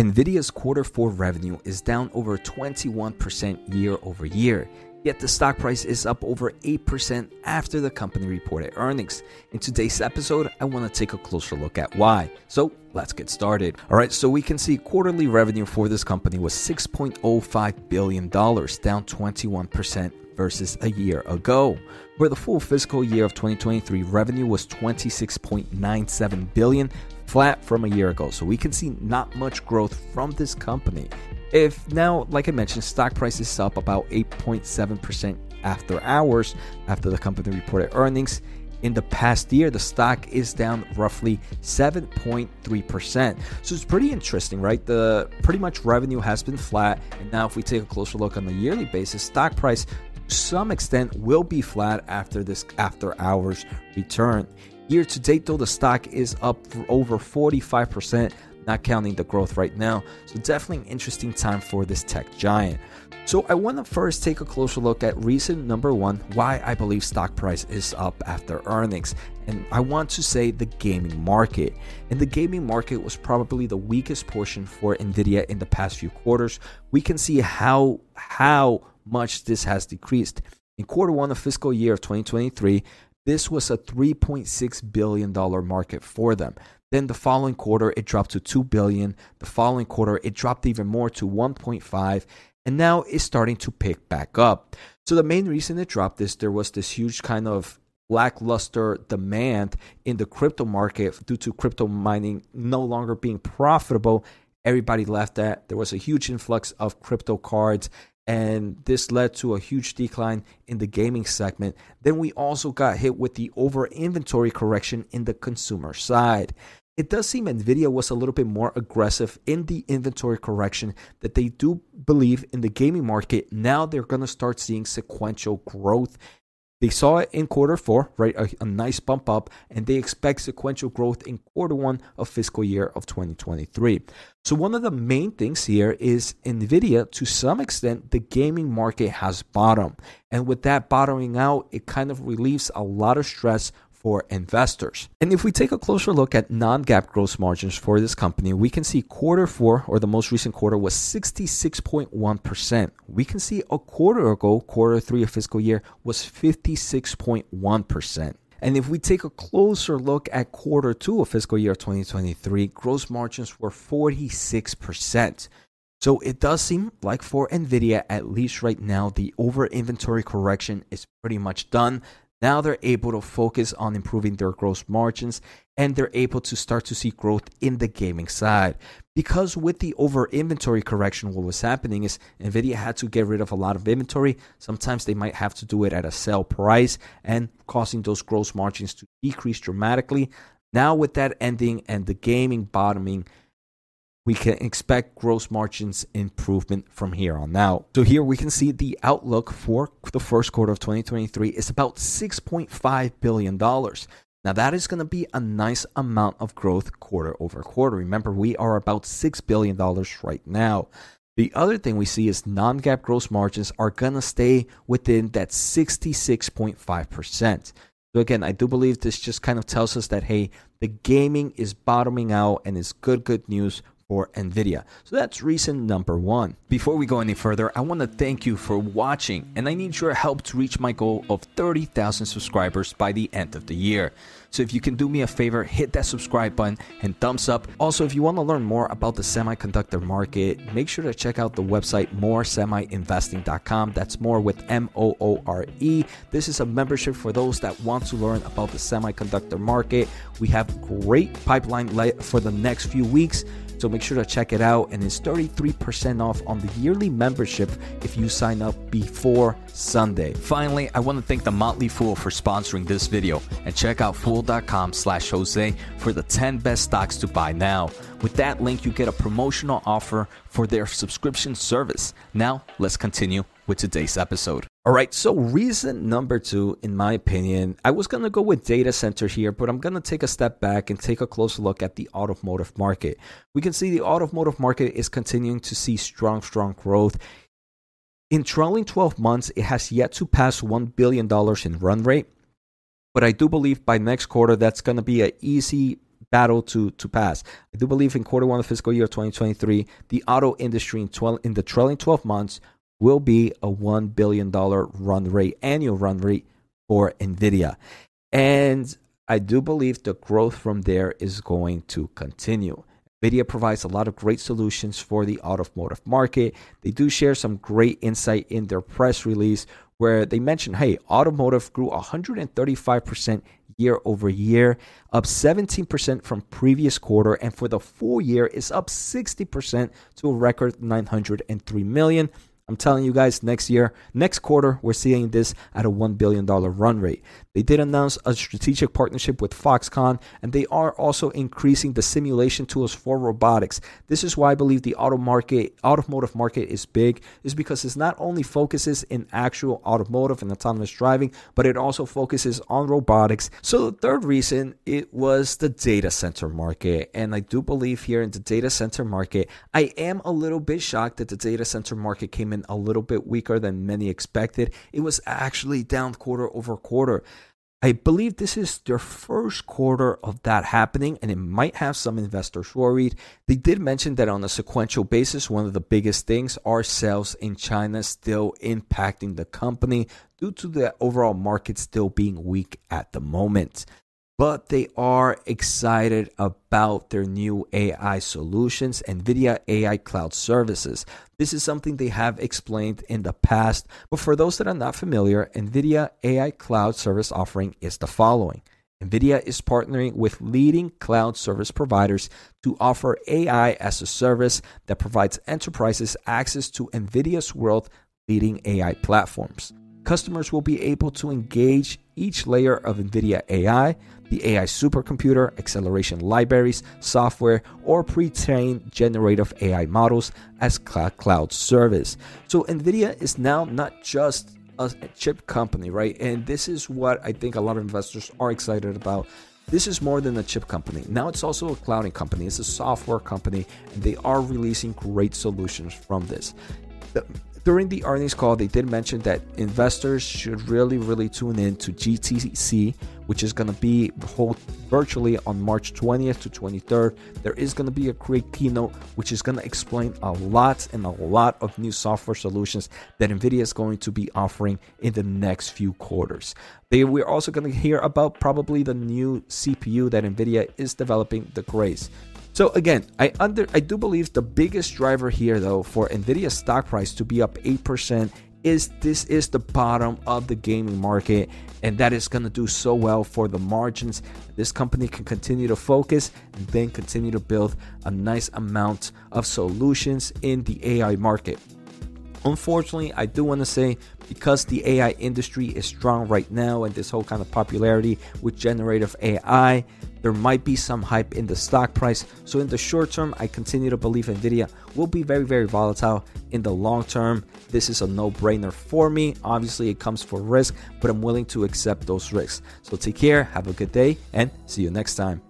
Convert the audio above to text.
Nvidia's quarter four revenue is down over 21% year over year. Yet the stock price is up over 8% after the company reported earnings. In today's episode, I want to take a closer look at why. So let's get started. All right, so we can see quarterly revenue for this company was $6.05 billion, down 21% versus a year ago. For the full fiscal year of 2023, revenue was 26.97 billion, flat from a year ago. So we can see not much growth from this company. If now, like I mentioned, stock price is up about 8.7% after hours after the company reported earnings. In the past year, the stock is down roughly 7.3%. So it's pretty interesting, right? The pretty much revenue has been flat. And now, if we take a closer look on the yearly basis, stock price some extent will be flat after this after hours return. Year to date, though, the stock is up for over 45% not counting the growth right now. So, definitely an interesting time for this tech giant. So, I want to first take a closer look at reason number one why I believe stock price is up after earnings. And I want to say the gaming market. And the gaming market was probably the weakest portion for Nvidia in the past few quarters. We can see how how much this has decreased. In quarter one of fiscal year of 2023, this was a $3.6 billion market for them. Then the following quarter, it dropped to 2 billion. The following quarter, it dropped even more to 1.5, and now it's starting to pick back up. So the main reason it dropped is there was this huge kind of lackluster demand in the crypto market due to crypto mining no longer being profitable. Everybody left that. There was a huge influx of crypto cards and this led to a huge decline in the gaming segment. Then we also got hit with the over inventory correction in the consumer side. It does seem Nvidia was a little bit more aggressive in the inventory correction that they do believe in the gaming market. Now they're going to start seeing sequential growth they saw it in quarter four, right? A, a, nice bump up, and they expect sequential growth in quarter one of fiscal year of 2023. So, one of the main things here is NVIDIA, to some extent, the gaming market has bottomed. And with that bottoming out, it kind of relieves a lot of stress for investors. And if we take a closer look at non GAAP gross margins for this company, we can see quarter four, or the most recent quarter, was 66.1%. We can see a quarter ago, quarter three of fiscal year, was 56.1%. And if we take a closer look at quarter two of fiscal year 2023, gross margins were 46%. So it does seem like for Nvidia, at least right now, the over inventory correction is pretty much done. Now they're able to focus on improving their gross margins and they're able to start to see growth in the gaming side. Because with the over inventory correction, what was happening is Nvidia had to get rid of a lot of inventory. Sometimes they might have to do it at a sell price and causing those gross margins to decrease dramatically. Now, with that ending and the gaming bottoming, we can expect gross margins improvement from here on out. So here we can see the outlook for the first quarter of 2023 is about 6.5 billion dollars. Now that is going to be a nice amount of growth quarter over quarter. Remember, we are about 6 billion dollars right now. The other thing we see is non-GAAP gross margins are going to stay within that 66.5%. So again, I do believe this just kind of tells us that hey, the gaming is bottoming out and is good good news for NVIDIA. So that's reason number one. Before we go any further, I want to thank you for watching, and I need your help to reach my goal of 30,000 subscribers by the end of the year. So if you can do me a favor, hit that subscribe button and thumbs up. Also, if you want to learn more about the semiconductor market, make sure to check out the website mooresemiinvesting.com. That's more with M O O R E. This is a membership for those that want to learn about the semiconductor market. We have great pipeline for the next few weeks. So make sure to check it out. And it's 33% off on the yearly membership if you sign up before Sunday. Finally, I want to thank the Motley Fool for sponsoring this video and check out fool.com slash Jose for the 10 best stocks to buy now. With that link, you get a promotional offer for their subscription service. Now, let's continue with today's episode. All right, so reason number two, in my opinion, I was going to go with data center here, but I'm going to take a step back and take a closer look at the automotive market. We can see the automotive market is continuing to see strong, strong growth. In trailing 12 months, it has yet to pass $1 billion in run rate. But I do believe by next quarter, that's going to be an easy battle to to pass. I do believe in quarter one of fiscal year 2023, the auto industry in 12 in the trailing 12 months will be a one billion dollar run rate annual run rate for Nvidia, and I do believe the growth from there is going to continue. NVIDIA provides a lot of great solutions for the automotive market. They do share some great insight in their press release where they mention, hey, automotive grew 135% year over year, up 17% from previous quarter, and for the full year is up 60% to a record 903 million. I'm telling you guys, next year, next quarter, we're seeing this at a $1 billion run rate. They did announce a strategic partnership with Foxconn, and they are also increasing the simulation tools for robotics. This is why I believe the auto market, automotive market is big, is because it not only focuses in actual automotive and autonomous driving, but it also focuses on robotics. So the third reason it was the data center market, and I do believe here in the data center market, I am a little bit shocked that the data center market came in a little bit weaker than many expected. It was actually down quarter over quarter. I believe this is their first quarter of that happening, and it might have some investors worried. They did mention that on a sequential basis, one of the biggest things are sales in China still impacting the company due to the overall market still being weak at the moment but they are excited about their new AI solutions, NVIDIA AI Cloud Services. This is something they have explained in the past, but for those that are not familiar, NVIDIA AI Cloud Service offering is the following. NVIDIA is partnering with leading cloud service providers to offer AI as a service that provides enterprises access to NVIDIA's world leading AI platforms. Customers will be able to engage each layer of NVIDIA AI the AI supercomputer, acceleration libraries, software, or pre trained generative AI models as cloud service. So, NVIDIA is now not just a chip company, right? And this is what I think a lot of investors are excited about. This is more than a chip company. Now it's also a clouding company, it's a software company, and they are releasing great solutions from this. The, during the earnings call, they did mention that investors should really, really tune in to GTC, which is going to be held virtually on March 20th to 23rd. There is going to be a great keynote, which is going to explain a lot and a lot of new software solutions that NVIDIA is going to be offering in the next few quarters. They, we're also going to hear about probably the new CPU that NVIDIA is developing, the Grace. So again, I under I do believe the biggest driver here though for Nvidia stock price to be up 8% is this is the bottom of the gaming market and that is going to do so well for the margins. This company can continue to focus and then continue to build a nice amount of solutions in the AI market Unfortunately, I do want to say because the AI industry is strong right now and this whole kind of popularity with generative AI, there might be some hype in the stock price. So, in the short term, I continue to believe Nvidia will be very, very volatile. In the long term, this is a no brainer for me. Obviously, it comes for risk, but I'm willing to accept those risks. So, take care, have a good day, and see you next time.